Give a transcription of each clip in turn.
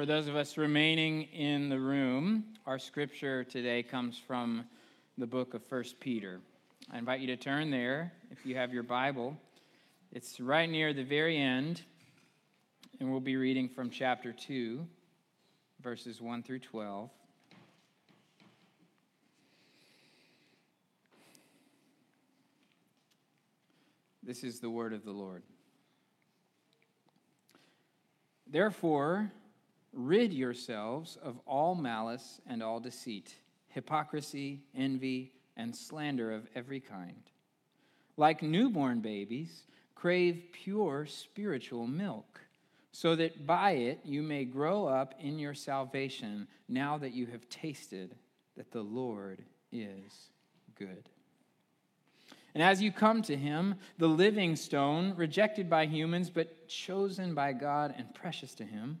For those of us remaining in the room, our scripture today comes from the book of 1 Peter. I invite you to turn there if you have your Bible. It's right near the very end, and we'll be reading from chapter 2, verses 1 through 12. This is the word of the Lord. Therefore, rid yourselves of all malice and all deceit, hypocrisy, envy, and slander of every kind. Like newborn babies, crave pure spiritual milk, so that by it you may grow up in your salvation now that you have tasted that the Lord is good. And as you come to him, the living stone, rejected by humans, but chosen by God and precious to him,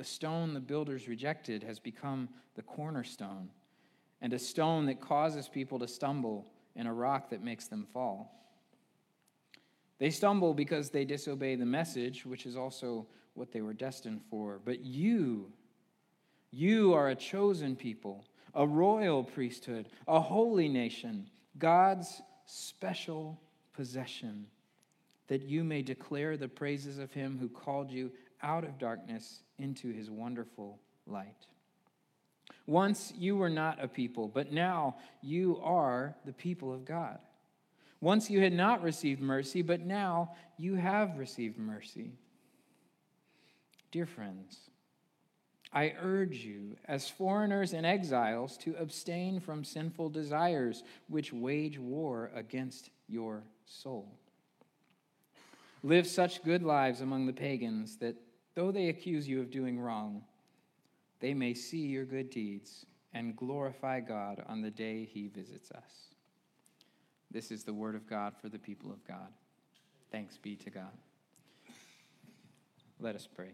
the stone the builders rejected has become the cornerstone, and a stone that causes people to stumble, and a rock that makes them fall. They stumble because they disobey the message, which is also what they were destined for. But you, you are a chosen people, a royal priesthood, a holy nation God's special possession, that you may declare the praises of him who called you out of darkness into his wonderful light. Once you were not a people, but now you are the people of God. Once you had not received mercy, but now you have received mercy. Dear friends, I urge you, as foreigners and exiles, to abstain from sinful desires which wage war against your soul. Live such good lives among the pagans that, though they accuse you of doing wrong, they may see your good deeds and glorify God on the day he visits us. This is the word of God for the people of God. Thanks be to God. Let us pray.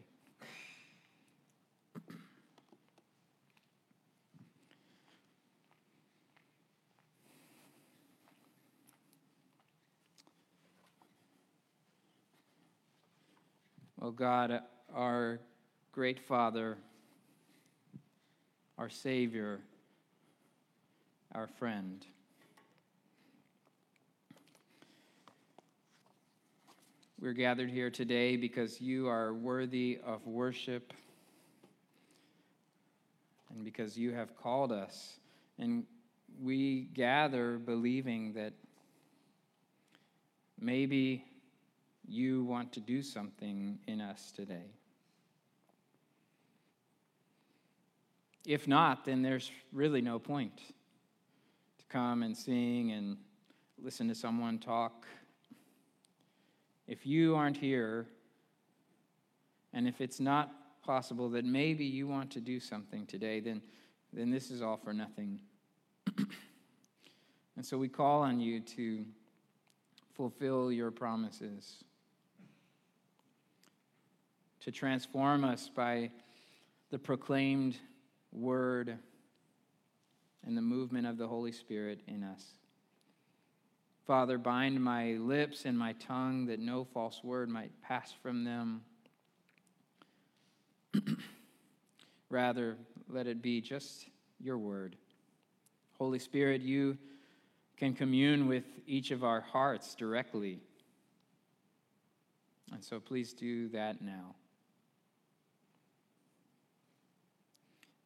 Oh God, our great Father, our Savior, our friend. We're gathered here today because you are worthy of worship and because you have called us. And we gather believing that maybe you want to do something in us today. If not, then there's really no point to come and sing and listen to someone talk. If you aren't here, and if it's not possible that maybe you want to do something today, then, then this is all for nothing. and so we call on you to fulfill your promises to transform us by the proclaimed word and the movement of the Holy Spirit in us. Father, bind my lips and my tongue that no false word might pass from them. Rather, let it be just your word. Holy Spirit, you can commune with each of our hearts directly. And so please do that now.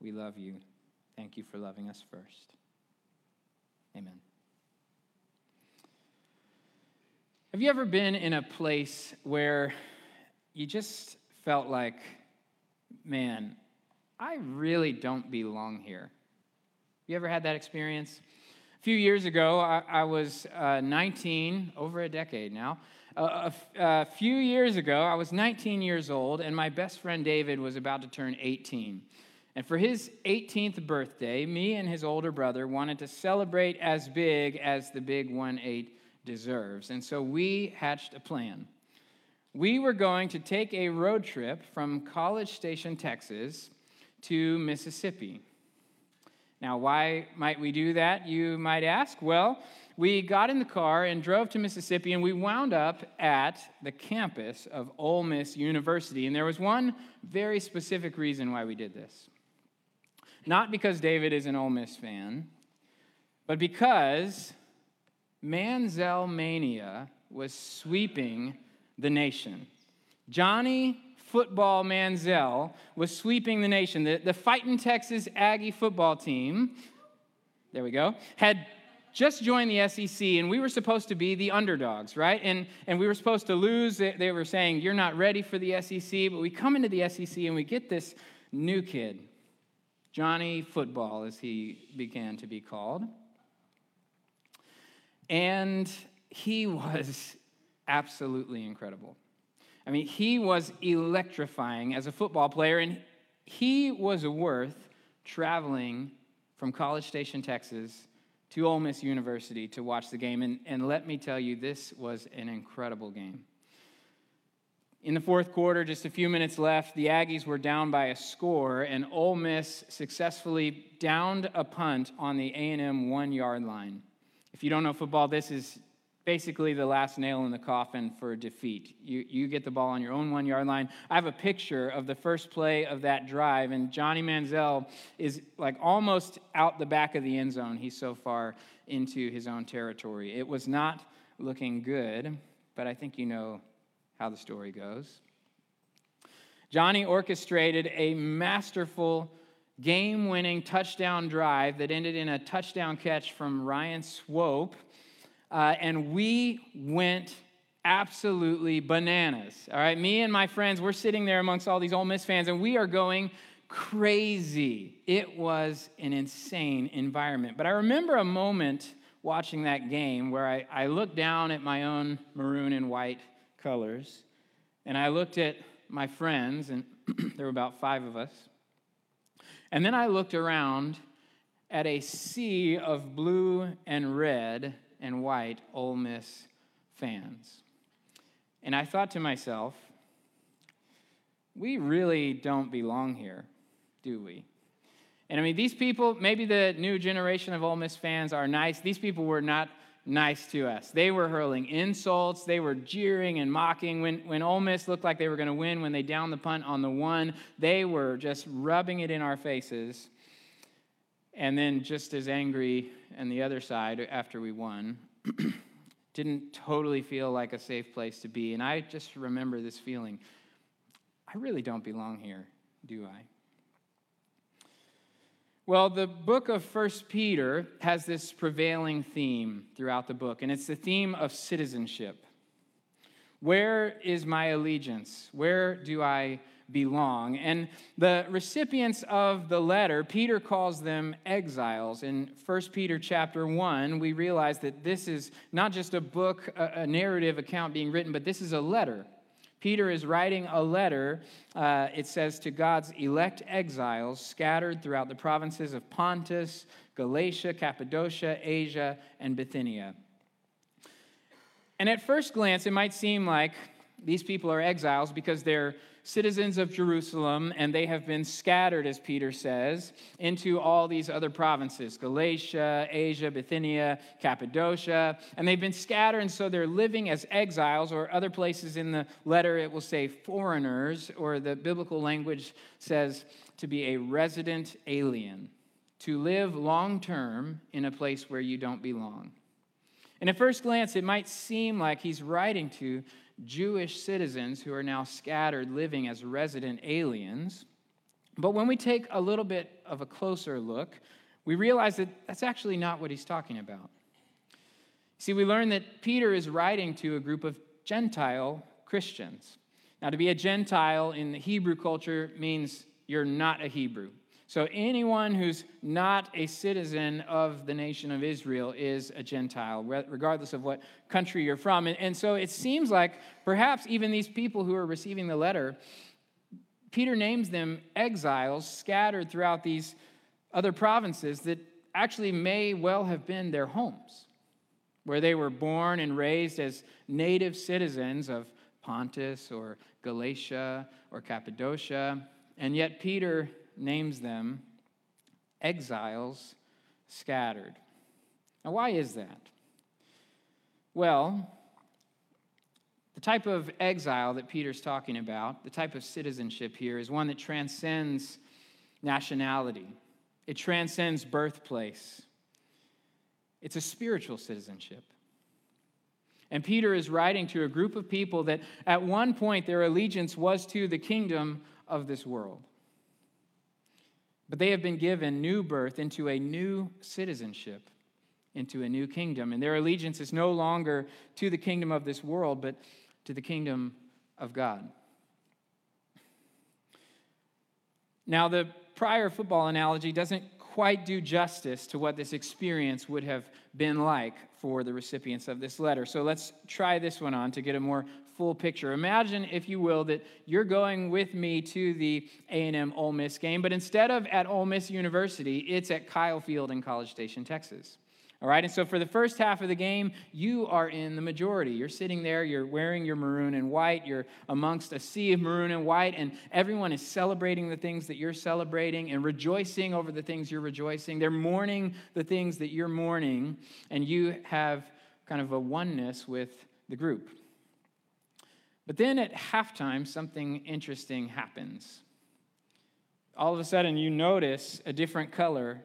We love you. Thank you for loving us first. Amen. Have you ever been in a place where you just felt like, man, I really don't belong here? Have you ever had that experience? A few years ago, I, I was uh, 19, over a decade now, A, a, few years ago, I was 19 years old, and my best friend David was about to turn 18. And for his 18th birthday, me and his older brother wanted to celebrate as big as the big 1 8 deserves. And so we hatched a plan. We were going to take a road trip from College Station, Texas to Mississippi. Now, why might we do that, you might ask? Well, we got in the car and drove to Mississippi, and we wound up at the campus of Ole Miss University. And there was one very specific reason why we did this. Not because David is an Ole Miss fan, but because Manziel Mania was sweeping the nation. Johnny Football Manziel was sweeping the nation. The, the Fighting Texas Aggie football team, there we go, had just joined the SEC, and we were supposed to be the underdogs, right? And, and we were supposed to lose. They were saying, You're not ready for the SEC. But we come into the SEC and we get this new kid, Johnny Football, as he began to be called. And he was absolutely incredible. I mean, he was electrifying as a football player, and he was worth traveling from College Station, Texas to Ole Miss University to watch the game. And, and let me tell you, this was an incredible game. In the fourth quarter, just a few minutes left, the Aggies were down by a score, and Ole Miss successfully downed a punt on the A&M one-yard line. If you don't know football, this is basically the last nail in the coffin for defeat. You, you get the ball on your own one yard line. I have a picture of the first play of that drive, and Johnny Manziel is like almost out the back of the end zone. He's so far into his own territory. It was not looking good, but I think you know how the story goes. Johnny orchestrated a masterful game winning touchdown drive that ended in a touchdown catch from Ryan Swope uh, and we went absolutely bananas. All right, me and my friends, we're sitting there amongst all these Ole Miss fans, and we are going crazy. It was an insane environment. But I remember a moment watching that game where I, I looked down at my own maroon and white colors, and I looked at my friends, and there were about five of us. And then I looked around at a sea of blue and red and white Ole Miss fans. And I thought to myself, we really don't belong here, do we? And I mean, these people, maybe the new generation of Ole Miss fans are nice. These people were not nice to us. They were hurling insults. They were jeering and mocking. When, when Ole Miss looked like they were going to win, when they downed the punt on the one, they were just rubbing it in our faces. And then just as angry and the other side after we won. Didn't totally feel like a safe place to be. And I just remember this feeling I really don't belong here, do I? Well, the book of First Peter has this prevailing theme throughout the book, and it's the theme of citizenship. Where is my allegiance? Where do I belong. And the recipients of the letter, Peter calls them exiles. In 1 Peter chapter 1, we realize that this is not just a book, a, narrative account being written, but this is a letter. Peter is writing a letter, uh, it says, to God's elect exiles scattered throughout the provinces of Pontus, Galatia, Cappadocia, Asia, and Bithynia. And at first glance, it might seem like these people are exiles because they're citizens of Jerusalem, and they have been scattered, as Peter says, into all these other provinces Galatia, Asia, Bithynia, Cappadocia. And they've been scattered, and so they're living as exiles, or other places in the letter it will say foreigners, or the biblical language says to be a resident alien, to live long term in a place where you don't belong. And at first glance, it might seem like he's writing to Jewish citizens who are now scattered living as resident aliens. But when we take a little bit of a closer look, we realize that that's actually not what he's talking about. See, we learn that Peter is writing to a group of Gentile Christians. Now, to be a Gentile in the Hebrew culture means you're not a Hebrew. So anyone who's not a citizen of the nation of Israel is a Gentile, regardless of what country you're from. And, so it seems like perhaps even these people who are receiving the letter, Peter names them exiles scattered throughout these other provinces that actually may well have been their homes, where they were born and raised as native citizens of Pontus or Galatia or Cappadocia. And yet Peter names them exiles scattered. Now, why is that? Well, the type of exile that Peter's talking about, the type of citizenship here, is one that transcends nationality, it transcends birthplace. It's a spiritual citizenship. And Peter is writing to a group of people that at one point their allegiance was to the kingdom of this world. But they have been given new birth into a new citizenship, into a new kingdom. And their allegiance is no longer to the kingdom of this world, but to the kingdom of God. Now, the prior football analogy doesn't quite do justice to what this experience would have been like for the recipients of this letter. So let's try this one on to get a more full picture. Imagine, if you will, that you're going with me to the A&M Ole Miss game, but instead of at Ole Miss University, it's at Kyle Field in College Station, Texas. All right, and so for the first half of the game, you are in the majority. You're sitting there, you're wearing your maroon and white, you're amongst a sea of maroon and white, and everyone is celebrating the things that you're celebrating and rejoicing over the things you're rejoicing. They're mourning the things that you're mourning, and you have kind of a oneness with the group. But then at halftime, something interesting happens. All of a sudden, you notice a different color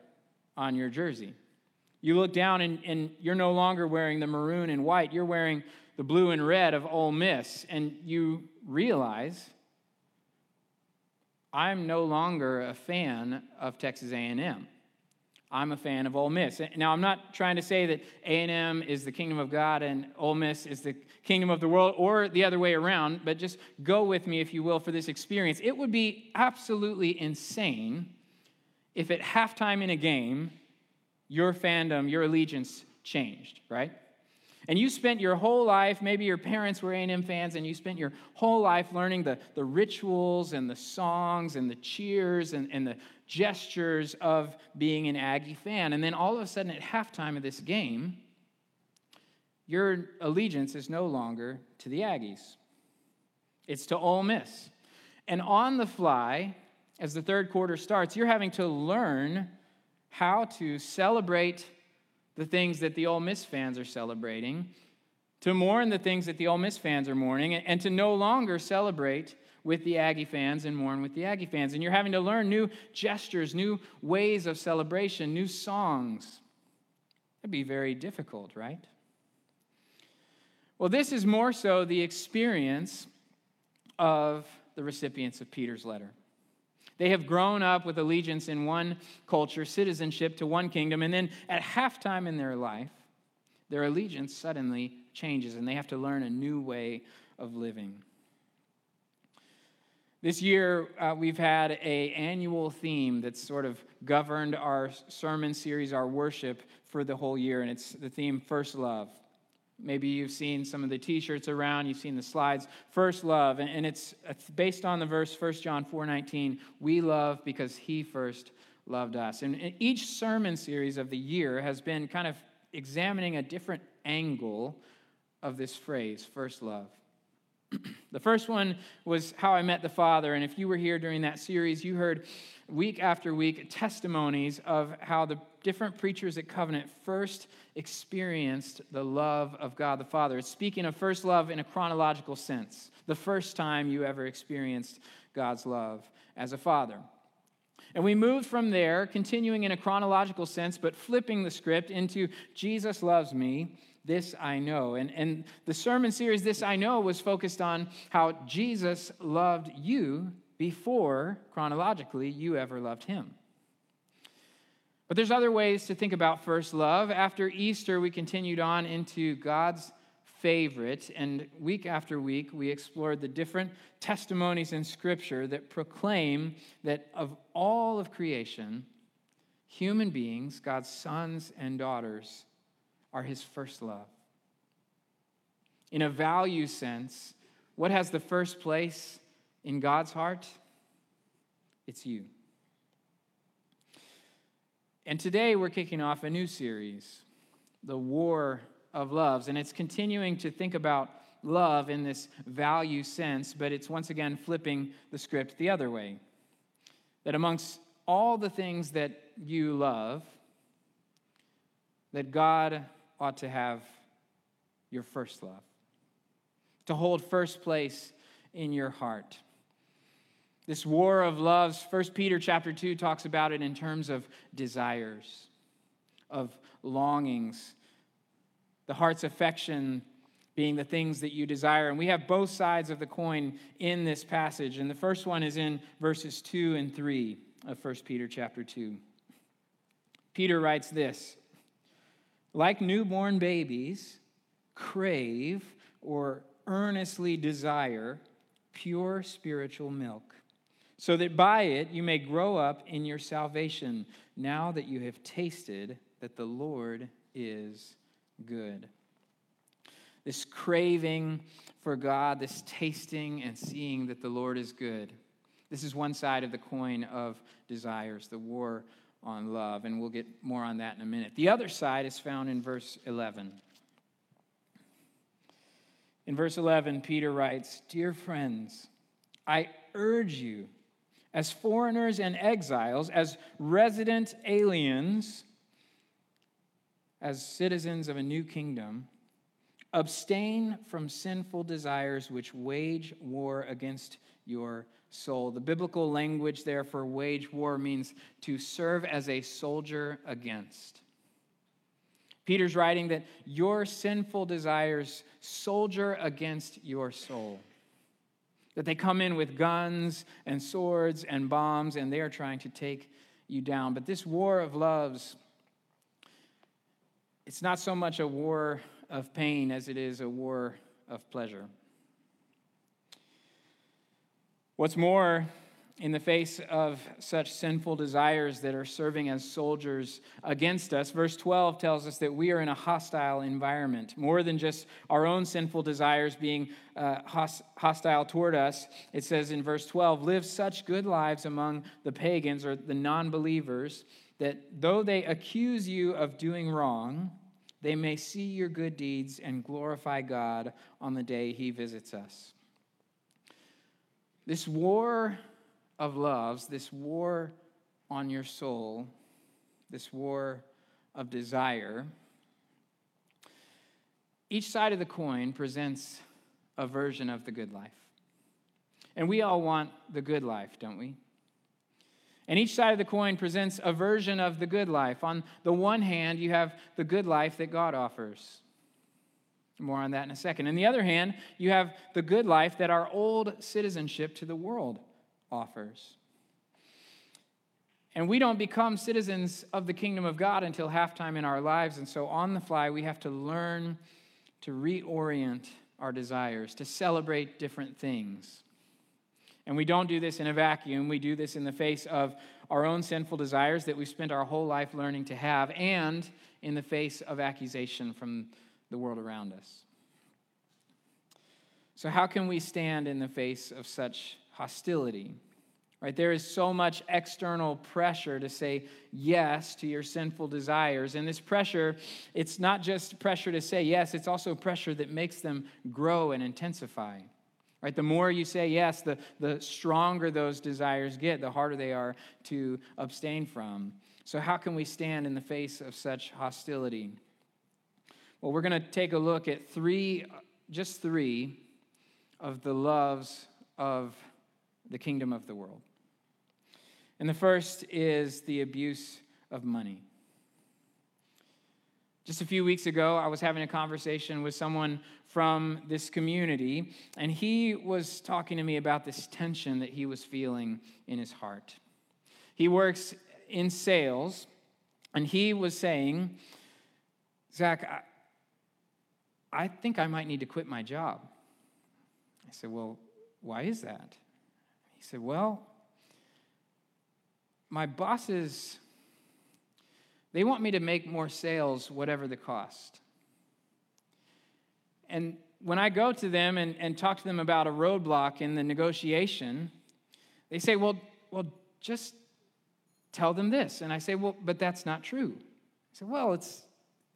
on your jersey. You look down and, and you're no longer wearing the maroon and white, you're wearing the blue and red of Ole Miss, and you realize I'm no longer a fan of Texas A&M. I'm a fan of Ole Miss. Now, I'm not trying to say that A&M is the kingdom of God and Ole Miss is the kingdom of the world or the other way around, but just go with me, if you will, for this experience. It would be absolutely insane if at halftime in a game, your fandom, your allegiance changed, right? And you spent your whole life, maybe your parents were A&M fans, and you spent your whole life learning the, the rituals and the songs and the cheers and, and the gestures of being an Aggie fan. And then all of a sudden at halftime of this game, your allegiance is no longer to the Aggies. It's to Ole Miss. And on the fly, as the third quarter starts, you're having to learn how to celebrate the things that the Ole Miss fans are celebrating, to mourn the things that the Ole Miss fans are mourning, and to no longer celebrate with the Aggie fans and mourn with the Aggie fans. And you're having to learn new gestures, new ways of celebration, new songs. That'd be very difficult, right? Well, this is more so the experience of the recipients of Peter's letter. They have grown up with allegiance in one culture, citizenship to one kingdom, and then at halftime in their life, their allegiance suddenly changes and they have to learn a new way of living. This year, uh, we've had a annual theme that's sort of governed our sermon series, our worship for the whole year, and it's the theme First Love. Maybe you've seen some of the t shirts around, you've seen the slides. First love, and it's based on the verse 1 John 4 19. We love because he first loved us. And each sermon series of the year has been kind of examining a different angle of this phrase, first love. the first one was how I met the Father. And if you were here during that series, you heard week after week testimonies of how the different preachers at Covenant first experienced the love of God the Father. It's speaking of first love in a chronological sense, the first time you ever experienced God's love as a father. And we moved from there, continuing in a chronological sense, but flipping the script into Jesus loves me, this I know. And, and the sermon series, This I Know, was focused on how Jesus loved you before, chronologically, you ever loved him. But there's other ways to think about first love. After Easter, we continued on into God's favorite. And week after week, we explored the different testimonies in Scripture that proclaim that of all of creation, human beings, God's sons and daughters, are his first love. In a value sense, what has the first place in God's heart? It's you. And today we're kicking off a new series, The War of Loves. And it's continuing to think about love in this value sense, but it's once again flipping the script the other way. That amongst all the things that you love, that God ought to have your first love, to hold first place in your heart. This war of loves, 1 Peter chapter 2 talks about it in terms of desires, of longings, the heart's affection being the things that you desire. And we have both sides of the coin in this passage. And the first one is in verses 2 and 3 of 1 Peter chapter 2. Peter writes this Like newborn babies, crave or earnestly desire pure spiritual milk, so that by it you may grow up in your salvation, now that you have tasted that the Lord is good. This craving for God, this tasting and seeing that the Lord is good. This is one side of the coin of desires, the war on love, and we'll get more on that in a minute. The other side is found in verse 11. In verse 11, Peter writes Dear friends, I urge you, as foreigners and exiles, as resident aliens, as citizens of a new kingdom, abstain from sinful desires which wage war against your soul. The biblical language there for wage war means to serve as a soldier against. Peter's writing that your sinful desires soldier against your soul. That they come in with guns and swords and bombs and they are trying to take you down. But this war of loves, it's not so much a war of pain as it is a war of pleasure. What's more, in the face of such sinful desires that are serving as soldiers against us. Verse 12 tells us that we are in a hostile environment. More than just our own sinful desires being uh, hostile toward us, it says in verse 12 live such good lives among the pagans or the non believers that though they accuse you of doing wrong, they may see your good deeds and glorify God on the day he visits us. This war of loves, this war on your soul, this war of desire, each side of the coin presents a version of the good life. And we all want the good life, don't we? And each side of the coin presents a version of the good life. On the one hand, you have the good life that God offers. More on that in a second. On the other hand, you have the good life that our old citizenship to the world offers. And we don't become citizens of the kingdom of God until halftime in our lives. And so, on the fly, we have to learn to reorient our desires, to celebrate different things. And we don't do this in a vacuum. We do this in the face of our own sinful desires that we've spent our whole life learning to have, and in the face of accusation from the world around us. So, how can we stand in the face of such hostility? Right? There is so much external pressure to say yes to your sinful desires. And this pressure, it's not just pressure to say yes, it's also pressure that makes them grow and intensify. Right? The more you say yes, the, the stronger those desires get, the harder they are to abstain from. So, how can we stand in the face of such hostility? Well, we're going to take a look at three, just three, of the loves of the kingdom of the world. And the first is the abuse of money. Just a few weeks ago, I was having a conversation with someone from this community, and he was talking to me about this tension that he was feeling in his heart. He works in sales, and he was saying, Zach, I think I might need to quit my job. I said, Well, why is that? He said, Well, my bosses, they want me to make more sales, whatever the cost. And when I go to them and, and talk to them about a roadblock in the negotiation, they say, Well, well, just tell them this. And I say, Well, but that's not true. I say, Well, it's,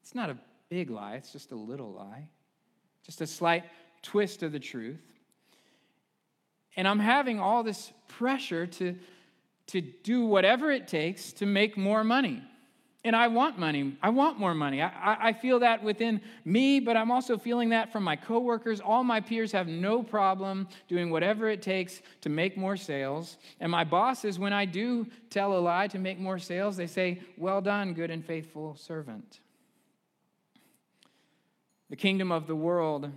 it's not a big lie, it's just a little lie, just a slight twist of the truth. And I'm having all this pressure to, to do whatever it takes to make more money. And I want money. I want more money. I, I, feel that within me, but I'm also feeling that from my coworkers. All my peers have no problem doing whatever it takes to make more sales. And my bosses, when I do tell a lie to make more sales, they say, Well done, good and faithful servant. The kingdom of the world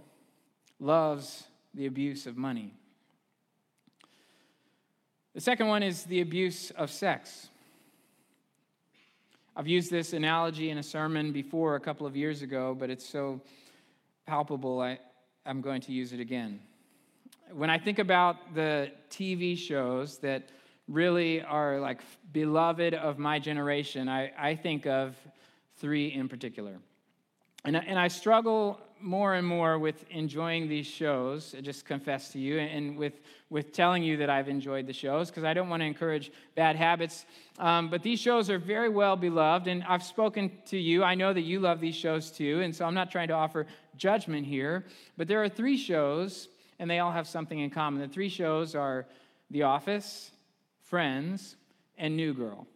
loves the abuse of money. The second one is the abuse of sex. I've used this analogy in a sermon before a couple of years ago, but it's so palpable, I, I'm going to use it again. When I think about the TV shows that really are like beloved of my generation, I, I think of three in particular. And, and I struggle more and more with enjoying these shows, I just confess to you, and with, with telling you that I've enjoyed the shows, because I don't want to encourage bad habits. Um, but these shows are very well beloved, and I've spoken to you. I know that you love these shows too, and so I'm not trying to offer judgment here. But there are three shows, and they all have something in common. The three shows are The Office, Friends, and New Girl.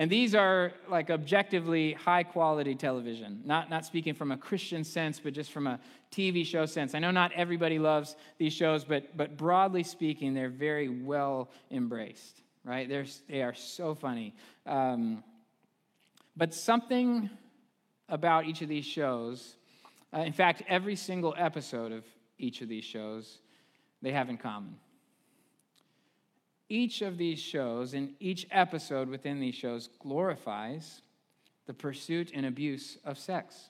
And these are like objectively high quality television, not, not speaking from a Christian sense, but just from a TV show sense. I know not everybody loves these shows, but, but broadly speaking, they're very well embraced, right? They're, they are so funny. Um, but something about each of these shows, uh, in fact, every single episode of each of these shows, they have in common each of these shows and each episode within these shows glorifies the pursuit and abuse of sex.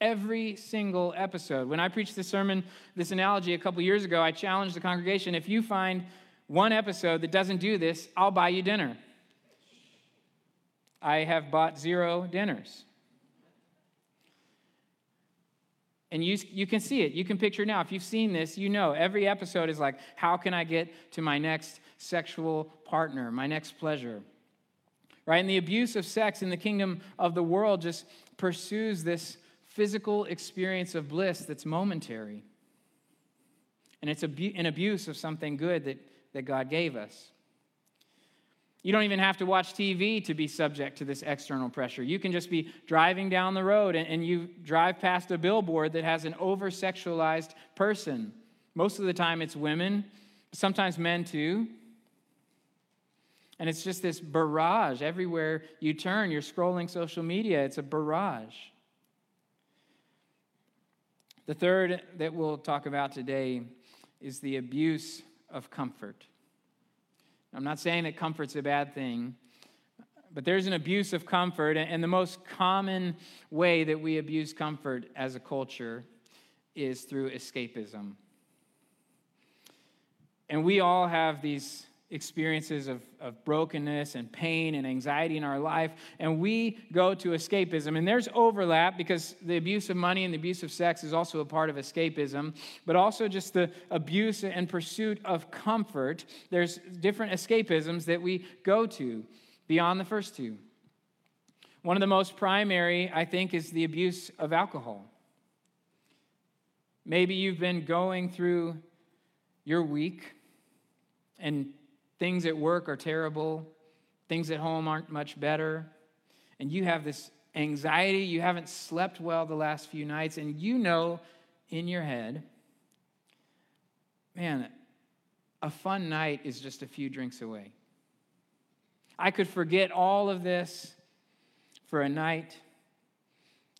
Every single episode. When I preached this sermon, this analogy a couple years ago, I challenged the congregation if you find one episode that doesn't do this, I'll buy you dinner. I have bought zero dinners. And you, you can see it. You can picture now. If you've seen this, you know every episode is like, how can I get to my next sexual partner, my next pleasure? Right? And the abuse of sex in the kingdom of the world just pursues this physical experience of bliss that's momentary. And it's an abuse of something good that, that God gave us. You don't even have to watch TV to be subject to this external pressure. You can just be driving down the road and, and you drive past a billboard that has an over sexualized person. Most of the time, it's women, sometimes men too. And it's just this barrage. Everywhere you turn, you're scrolling social media, it's a barrage. The third that we'll talk about today is the abuse of comfort. I'm not saying that comfort's a bad thing, but there's an abuse of comfort, and the most common way that we abuse comfort as a culture is through escapism. And we all have these experiences of, of brokenness and pain and anxiety in our life, and we go to escapism. And there's overlap because the abuse of money and the abuse of sex is also a part of escapism, but also just the abuse and pursuit of comfort. There's different escapisms that we go to beyond the first two. One of the most primary, I think, is the abuse of alcohol. Maybe you've been going through your week and Things at work are terrible, things at home aren't much better, and you have this anxiety, you haven't slept well the last few nights, and you know in your head, man, a fun night is just a few drinks away. I could forget all of this for a night,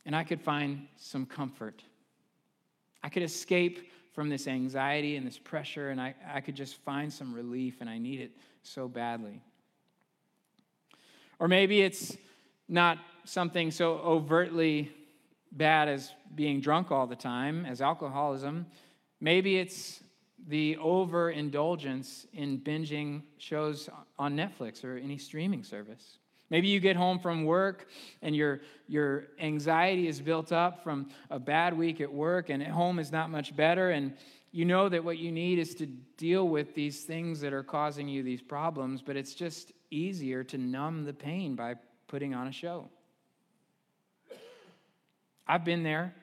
and I could find some comfort. I could escape from this anxiety and this pressure, and I, I could just find some relief, and I need it so badly. Or maybe it's not something so overtly bad as being drunk all the time, as alcoholism. Maybe it's the overindulgence in binging shows on Netflix or any streaming service. Maybe you get home from work and your, your anxiety is built up from a bad week at work, and at home is not much better. And you know that what you need is to deal with these things that are causing you these problems, but it's just easier to numb the pain by putting on a show. I've been there,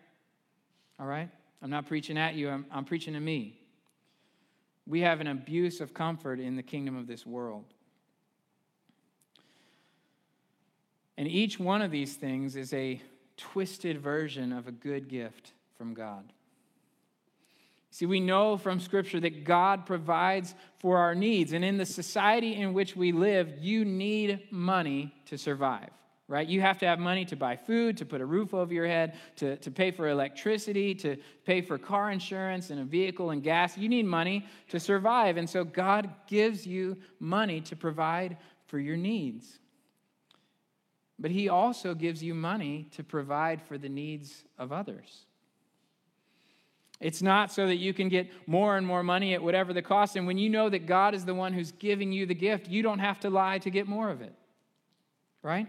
all right? I'm not preaching at you, I'm, I'm preaching to me. We have an abuse of comfort in the kingdom of this world. And each one of these things is a twisted version of a good gift from God. See, we know from Scripture that God provides for our needs. And in the society in which we live, you need money to survive right? You have to have money to buy food, to put a roof over your head, to, to pay for electricity, to pay for car insurance and a vehicle and gas. You need money to survive. And so God gives you money to provide for your needs. But He also gives you money to provide for the needs of others. It's not so that you can get more and more money at whatever the cost. And when you know that God is the one who's giving you the gift, you don't have to lie to get more of it. Right?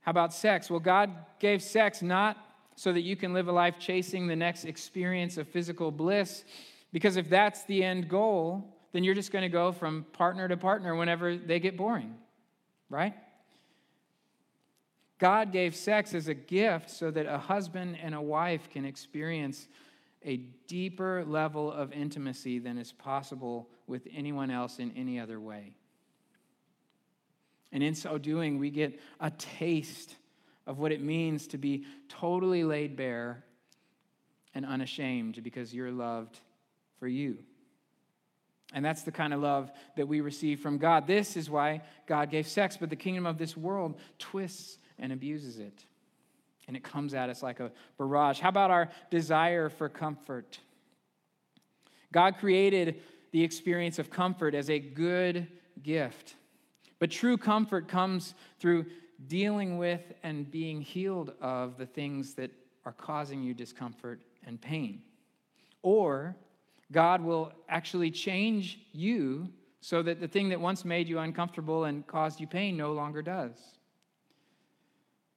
How about sex? Well, God gave sex not so that you can live a life chasing the next experience of physical bliss, because if that's the end goal, then you're just going to go from partner to partner whenever they get boring, right? God gave sex as a gift so that a husband and a wife can experience a deeper level of intimacy than is possible with anyone else in any other way. And in so doing, we get a taste of what it means to be totally laid bare and unashamed because you're loved for you. And that's the kind of love that we receive from God. This is why God gave sex, but the kingdom of this world twists and abuses it. And it comes at us like a barrage. How about our desire for comfort? God created the experience of comfort as a good gift. But true comfort comes through dealing with and being healed of the things that are causing you discomfort and pain. Or God will actually change you so that the thing that once made you uncomfortable and caused you pain no longer does.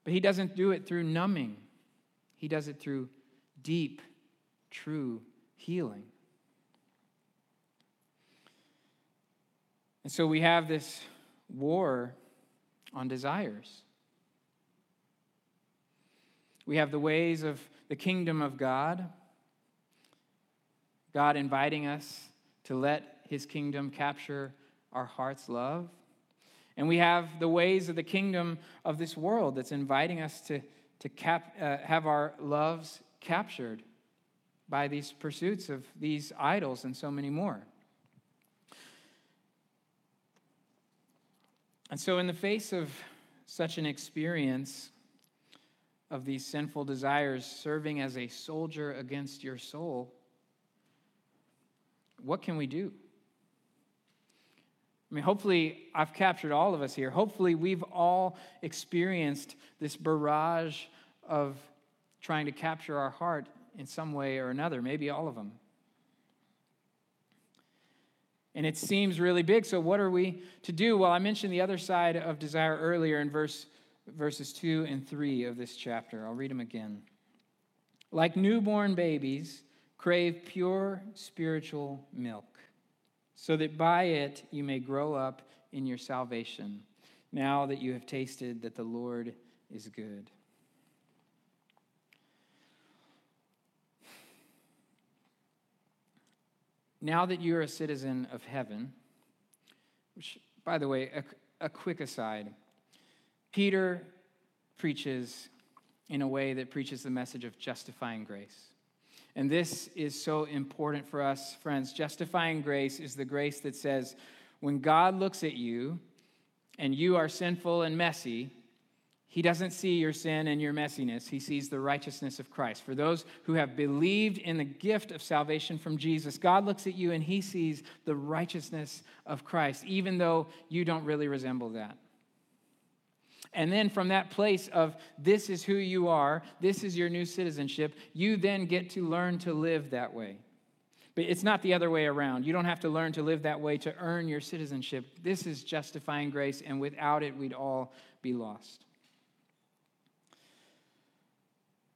But He doesn't do it through numbing, He does it through deep, true healing. And so we have this war on desires. We have the ways of the kingdom of God, God inviting us to let his kingdom capture our heart's love. And we have the ways of the kingdom of this world that's inviting us to, to cap, uh, have our loves captured by these pursuits of these idols and so many more. And so, in the face of such an experience of these sinful desires serving as a soldier against your soul, what can we do? I mean, hopefully, I've captured all of us here. Hopefully, we've all experienced this barrage of trying to capture our heart in some way or another, maybe all of them and it seems really big. So, what are we to do? Well, I mentioned the other side of desire earlier in verse, verses 2 and 3 of this chapter. I'll read them again. Like newborn babies, crave pure spiritual milk, so that by it you may grow up in your salvation, now that you have tasted that the Lord is good. now that you're a citizen of heaven, which, by the way, a, a quick aside, Peter preaches in a way that preaches the message of justifying grace. And this is so important for us, friends. Justifying grace is the grace that says, when God looks at you and you are sinful and messy, he doesn't see your sin and your messiness. He sees the righteousness of Christ. For those who have believed in the gift of salvation from Jesus, God looks at you and he sees the righteousness of Christ, even though you don't really resemble that. And then from that place of this is who you are, this is your new citizenship, you then get to learn to live that way. But it's not the other way around. You don't have to learn to live that way to earn your citizenship. This is justifying grace, and without it, we'd all be lost.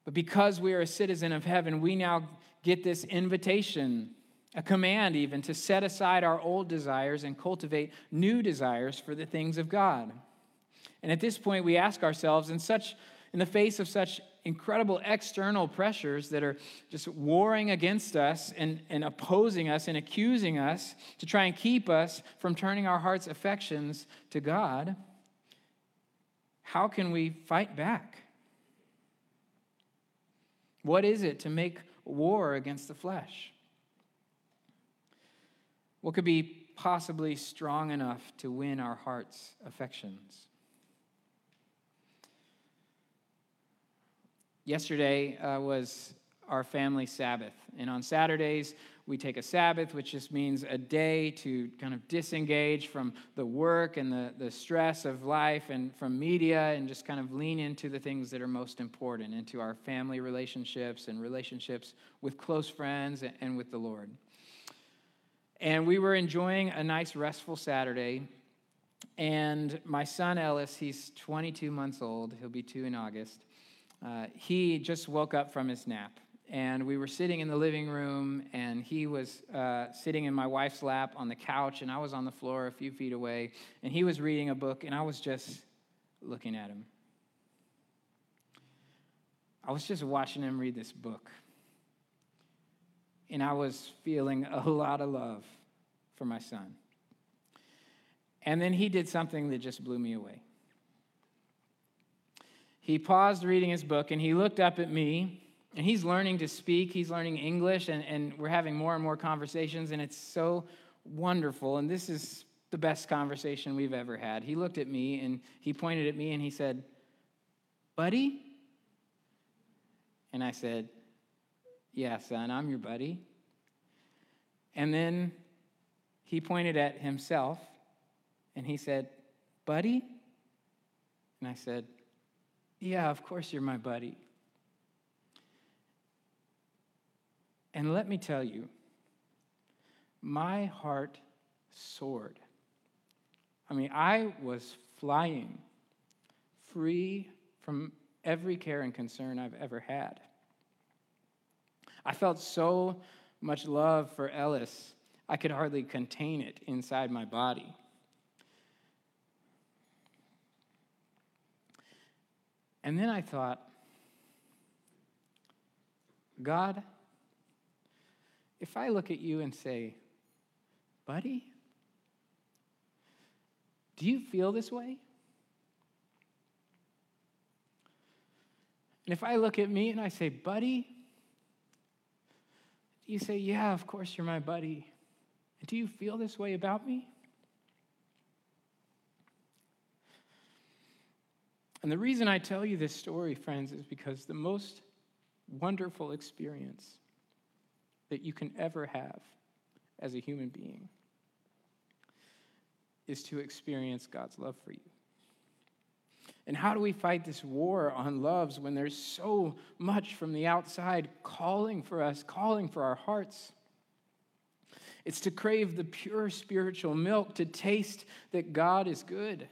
But because we are a citizen of heaven, we now get this invitation, a command even, to set aside our old desires and cultivate new desires for the things of God. And at this point, we ask ourselves, in such in the face of such incredible external pressures that are just warring against us and, and opposing us and accusing us to try and keep us from turning our heart's affections to God, how can we fight back? What is it to make war against the flesh? What could be possibly strong enough to win our heart's affections? Yesterday uh, was our family Sabbath. And on Saturdays, we take a Sabbath, which just means a day to kind of disengage from the work and the, the stress of life and from media and just kind of lean into the things that are most important, into our family relationships and relationships with close friends and, with the Lord. And we were enjoying a nice, restful Saturday. And my son Ellis, he's 22 months old, he'll be two in August uh, he just woke up from his nap. And we were sitting in the living room, and he was uh, sitting in my wife's lap on the couch, and I was on the floor a few feet away. And he was reading a book, and I was just looking at him. I was just watching him read this book. And I was feeling a lot of love for my son. And then he did something that just blew me away he paused reading his book and he looked up at me and he's learning to speak. He's learning english and, and we're having more and more conversations and it's so wonderful. And this is the best conversation we've ever had. He looked at me and he pointed at me and he said buddy? And i said yeah son i'm your buddy. And then he pointed at himself and he said buddy? And i said yeah, of course you're my buddy. And let me tell you, my heart soared. I mean, I was flying free from every care and concern I've ever had. I felt so much love for Ellis, I could hardly contain it inside my body. And then I thought, God, if I look at you and say, buddy, do you feel this way? And if I look at me and I say, buddy, do you say, yeah, of course you're my buddy? And do you feel this way about me? And the reason I tell you this story, friends, is because the most wonderful experience that you can ever have as a human being is to experience God's love for you. And how do we fight this war on loves when there's so much from the outside calling for us, calling for our hearts? It's to crave the pure spiritual milk, to taste that God is good.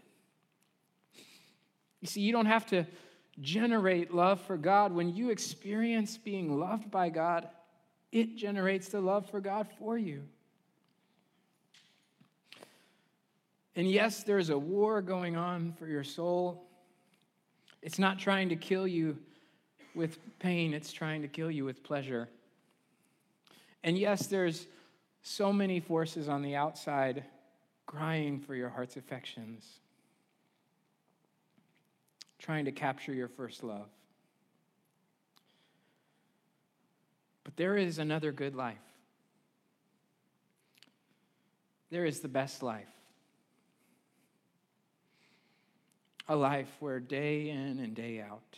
You see, you don't have to generate love for God. When you experience being loved by God, it generates the love for God for you. And yes, there's a war going on for your soul. It's not trying to kill you with pain, it's trying to kill you with pleasure. And yes, there's so many forces on the outside crying for your heart's affections trying to capture your first love. But there is another good life. There is the best life. A life where day in and day out,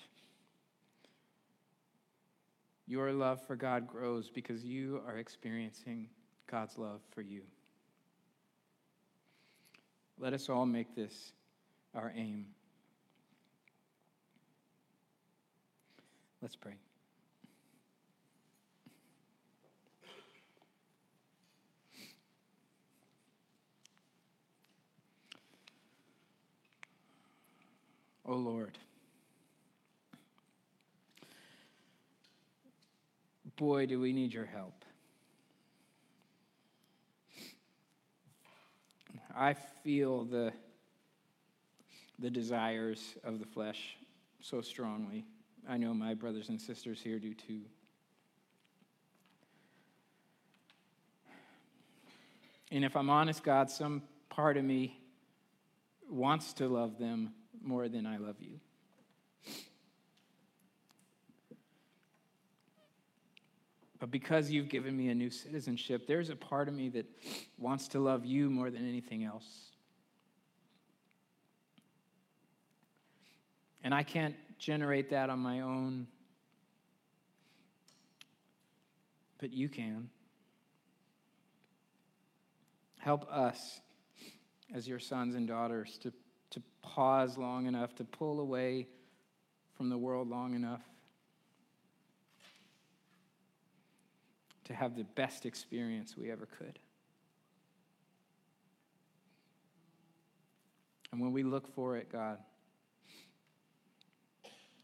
your love for God grows because you are experiencing God's love for you. Let us all make this our aim. Let's pray. Oh Lord. Boy, do we need your help. I feel the, the desires of the flesh so strongly. I know my brothers and sisters here do too. And if I'm honest, God, some part of me wants to love them more than I love you. But because you've given me a new citizenship, there's a part of me that wants to love you more than anything else. And I can't generate that on my own, but you can. Help us as your sons and daughters to, to pause long enough, to pull away from the world long enough to have the best experience we ever could. And when we look for it, God,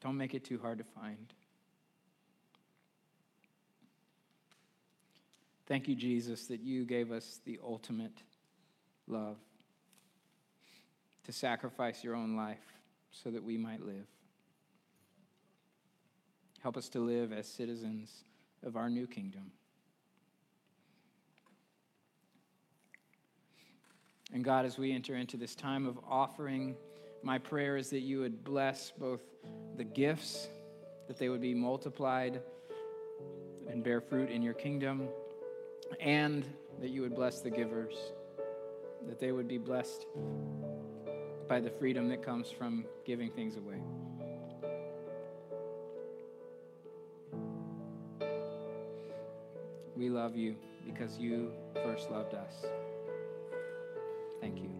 don't make it too hard to find. Thank you, Jesus, that you gave us the ultimate love to sacrifice your own life so that we might live. Help us to live as citizens of our new kingdom. And God, as we enter into this time of offering, my prayer is that you would bless both the gifts, that they would be multiplied and bear fruit in your kingdom, and that you would bless the givers, that they would be blessed by the freedom that comes from giving things away. We love you because you first loved us. Thank you.